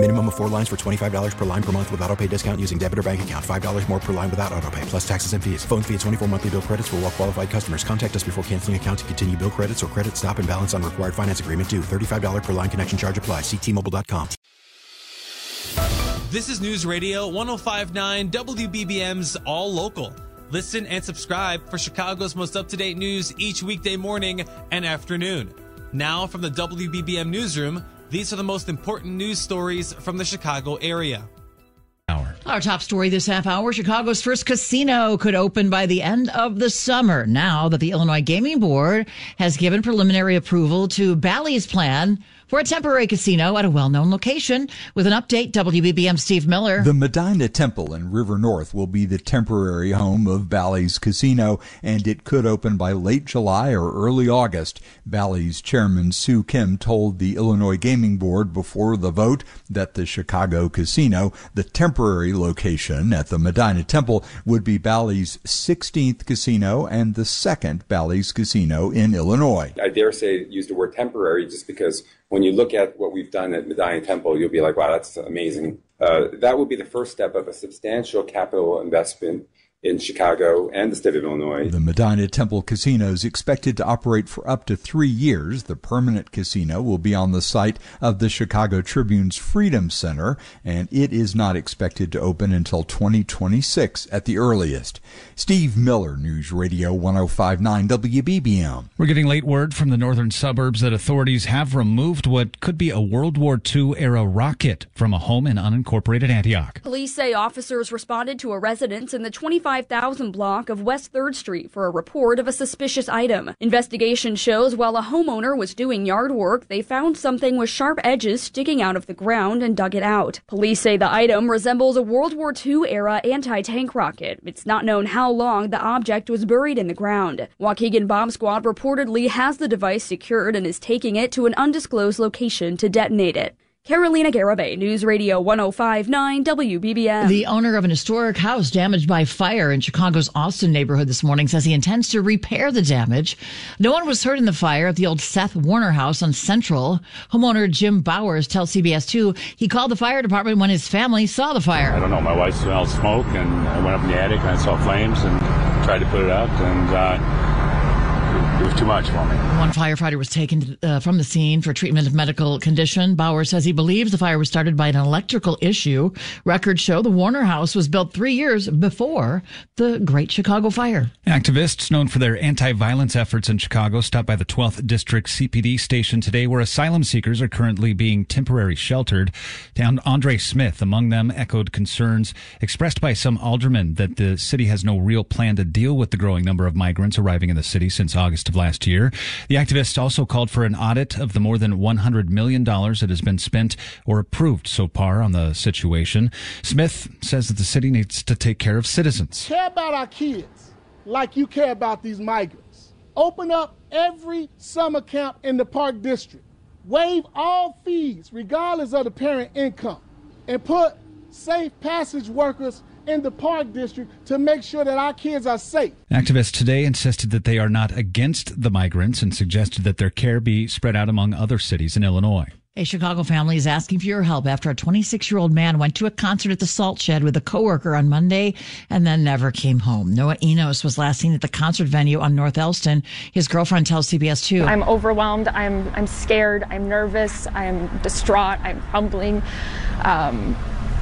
Minimum of four lines for $25 per line per month with auto pay discount using debit or bank account. $5 more per line without auto pay, plus taxes and fees. Phone fee at 24 monthly bill credits for all well qualified customers. Contact us before canceling account to continue bill credits or credit stop and balance on required finance agreement due. $35 per line connection charge apply. Ctmobile.com. This is News Radio 1059 WBBM's All Local. Listen and subscribe for Chicago's most up to date news each weekday morning and afternoon. Now, from the WBBM Newsroom, these are the most important news stories from the Chicago area. Our top story this half hour Chicago's first casino could open by the end of the summer. Now that the Illinois Gaming Board has given preliminary approval to Bally's plan for a temporary casino at a well known location. With an update, WBBM Steve Miller. The Medina Temple in River North will be the temporary home of Bally's Casino, and it could open by late July or early August. Bally's chairman Soo Kim told the Illinois Gaming Board before the vote that the Chicago Casino, the temporary location at the Medina Temple, would be Bally's 16th casino and the second Bally's Casino in Illinois. I dare say use the word temporary just because when you look at what we've done at Medina Temple, you'll be like, wow, that's amazing. Uh, that would be the first step of a substantial capital investment in Chicago and the state of Illinois. The Medina Temple Casino is expected to operate for up to three years. The permanent casino will be on the site of the Chicago Tribune's Freedom Center, and it is not expected to open until 2026 at the earliest. Steve Miller, News Radio 1059 WBBM. We're getting late word from the northern suburbs that authorities have removed what could be a World War II era rocket from a home in unincorporated Antioch. Police say officers responded to a residence in the 25 5000 block of West 3rd Street for a report of a suspicious item. Investigation shows while a homeowner was doing yard work, they found something with sharp edges sticking out of the ground and dug it out. Police say the item resembles a World War II era anti tank rocket. It's not known how long the object was buried in the ground. Waukegan Bomb Squad reportedly has the device secured and is taking it to an undisclosed location to detonate it. Carolina Garibay, News Radio 1059 WBBM. The owner of an historic house damaged by fire in Chicago's Austin neighborhood this morning says he intends to repair the damage. No one was hurt in the fire at the old Seth Warner house on Central. Homeowner Jim Bowers tells CBS 2 he called the fire department when his family saw the fire. I don't know. My wife smelled smoke and I went up in the attic and I saw flames and tried to put it out and, uh, it was too much for me. One firefighter was taken uh, from the scene for treatment of medical condition. Bauer says he believes the fire was started by an electrical issue. Records show the Warner House was built three years before the Great Chicago Fire. Activists known for their anti-violence efforts in Chicago stopped by the 12th District CPD station today, where asylum seekers are currently being temporarily sheltered. Down Andre Smith, among them, echoed concerns expressed by some aldermen that the city has no real plan to deal with the growing number of migrants arriving in the city since August of last year. The activists also called for an audit of the more than $100 million that has been spent or approved so far on the situation. Smith says that the city needs to take care of citizens. Care about our kids like you care about these migrants. Open up every summer camp in the Park District. Waive all fees, regardless of the parent income, and put safe passage workers in the Park District to make sure that our kids are safe. Activists today insisted that they are not against the migrants and suggested that their care be spread out among other cities in Illinois. A Chicago family is asking for your help after a 26 year old man went to a concert at the Salt Shed with a coworker on Monday and then never came home. Noah Enos was last seen at the concert venue on North Elston. His girlfriend tells CBS 2. I'm overwhelmed. I'm, I'm scared. I'm nervous. I'm distraught. I'm crumbling. Um,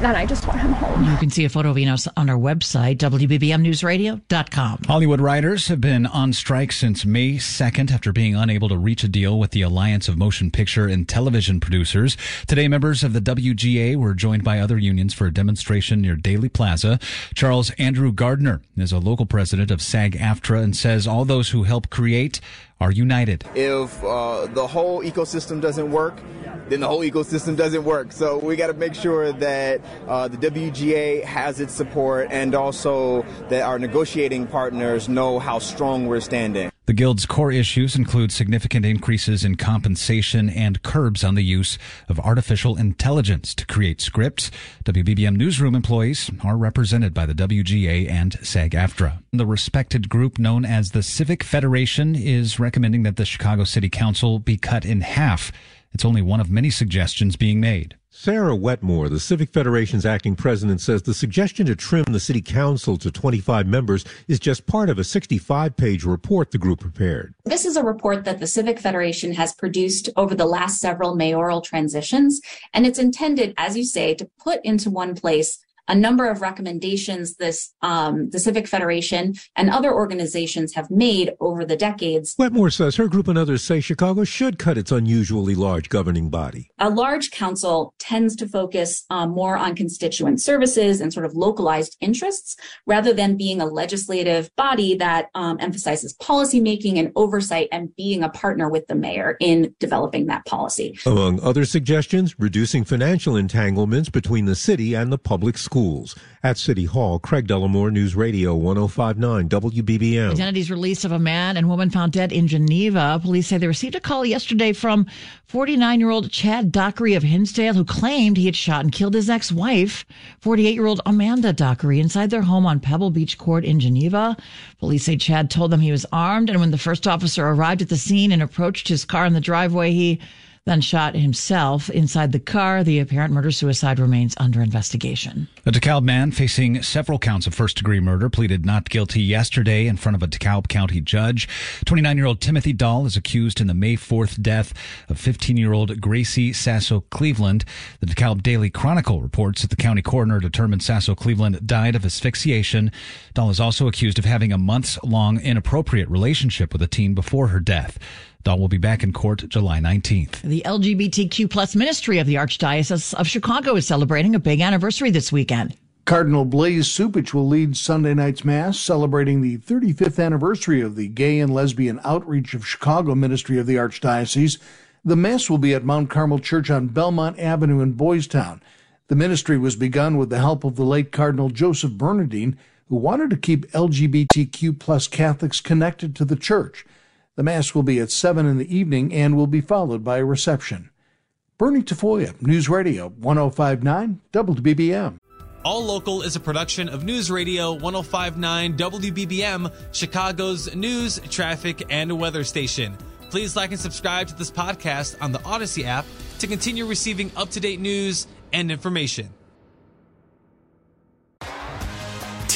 and I just want him home. You can see a photo of Enos on our website, WBBMNewsRadio.com. Hollywood writers have been on strike since May 2nd after being unable to reach a deal with the Alliance of Motion Picture and Television Producers. Today, members of the WGA were joined by other unions for a demonstration near Daley Plaza. Charles Andrew Gardner is a local president of SAG AFTRA and says all those who help create are united. If uh, the whole ecosystem doesn't work, then the whole ecosystem doesn't work. So we got to make sure that uh, the WGA has its support and also that our negotiating partners know how strong we're standing. The Guild's core issues include significant increases in compensation and curbs on the use of artificial intelligence to create scripts. WBBM newsroom employees are represented by the WGA and SAG AFTRA. The respected group known as the Civic Federation is recommending that the Chicago City Council be cut in half. It's only one of many suggestions being made. Sarah Wetmore, the Civic Federation's acting president, says the suggestion to trim the city council to 25 members is just part of a 65 page report the group prepared. This is a report that the Civic Federation has produced over the last several mayoral transitions, and it's intended, as you say, to put into one place a number of recommendations this um, the Civic Federation and other organizations have made over the decades. Wetmore says her group and others say Chicago should cut its unusually large governing body. A large council tends to focus um, more on constituent services and sort of localized interests rather than being a legislative body that um, emphasizes policymaking and oversight and being a partner with the mayor in developing that policy. Among other suggestions, reducing financial entanglements between the city and the public schools schools. At City Hall, Craig Dellimore, News Radio 1059 WBBM. Identities released of a man and woman found dead in Geneva. Police say they received a call yesterday from 49 year old Chad Dockery of Hinsdale, who claimed he had shot and killed his ex wife, 48 year old Amanda Dockery, inside their home on Pebble Beach Court in Geneva. Police say Chad told them he was armed, and when the first officer arrived at the scene and approached his car in the driveway, he then shot himself inside the car. The apparent murder suicide remains under investigation. A DeKalb man facing several counts of first degree murder pleaded not guilty yesterday in front of a DeKalb County judge. 29 year old Timothy Dahl is accused in the May 4th death of 15 year old Gracie Sasso Cleveland. The DeKalb Daily Chronicle reports that the county coroner determined Sasso Cleveland died of asphyxiation. Dahl is also accused of having a months long inappropriate relationship with a teen before her death. Dahl will be back in court July 19th. The LGBTQ plus ministry of the Archdiocese of Chicago is celebrating a big anniversary this weekend. Cardinal Blase Cupich will lead Sunday night's Mass celebrating the 35th anniversary of the Gay and Lesbian Outreach of Chicago Ministry of the Archdiocese. The Mass will be at Mount Carmel Church on Belmont Avenue in Boys Town. The ministry was begun with the help of the late Cardinal Joseph Bernardin, who wanted to keep LGBTQ plus Catholics connected to the church. The Mass will be at 7 in the evening and will be followed by a reception. Bernie Tafoya, News Radio 1059 WBBM. All Local is a production of News Radio 1059 WBBM, Chicago's news, traffic, and weather station. Please like and subscribe to this podcast on the Odyssey app to continue receiving up to date news and information.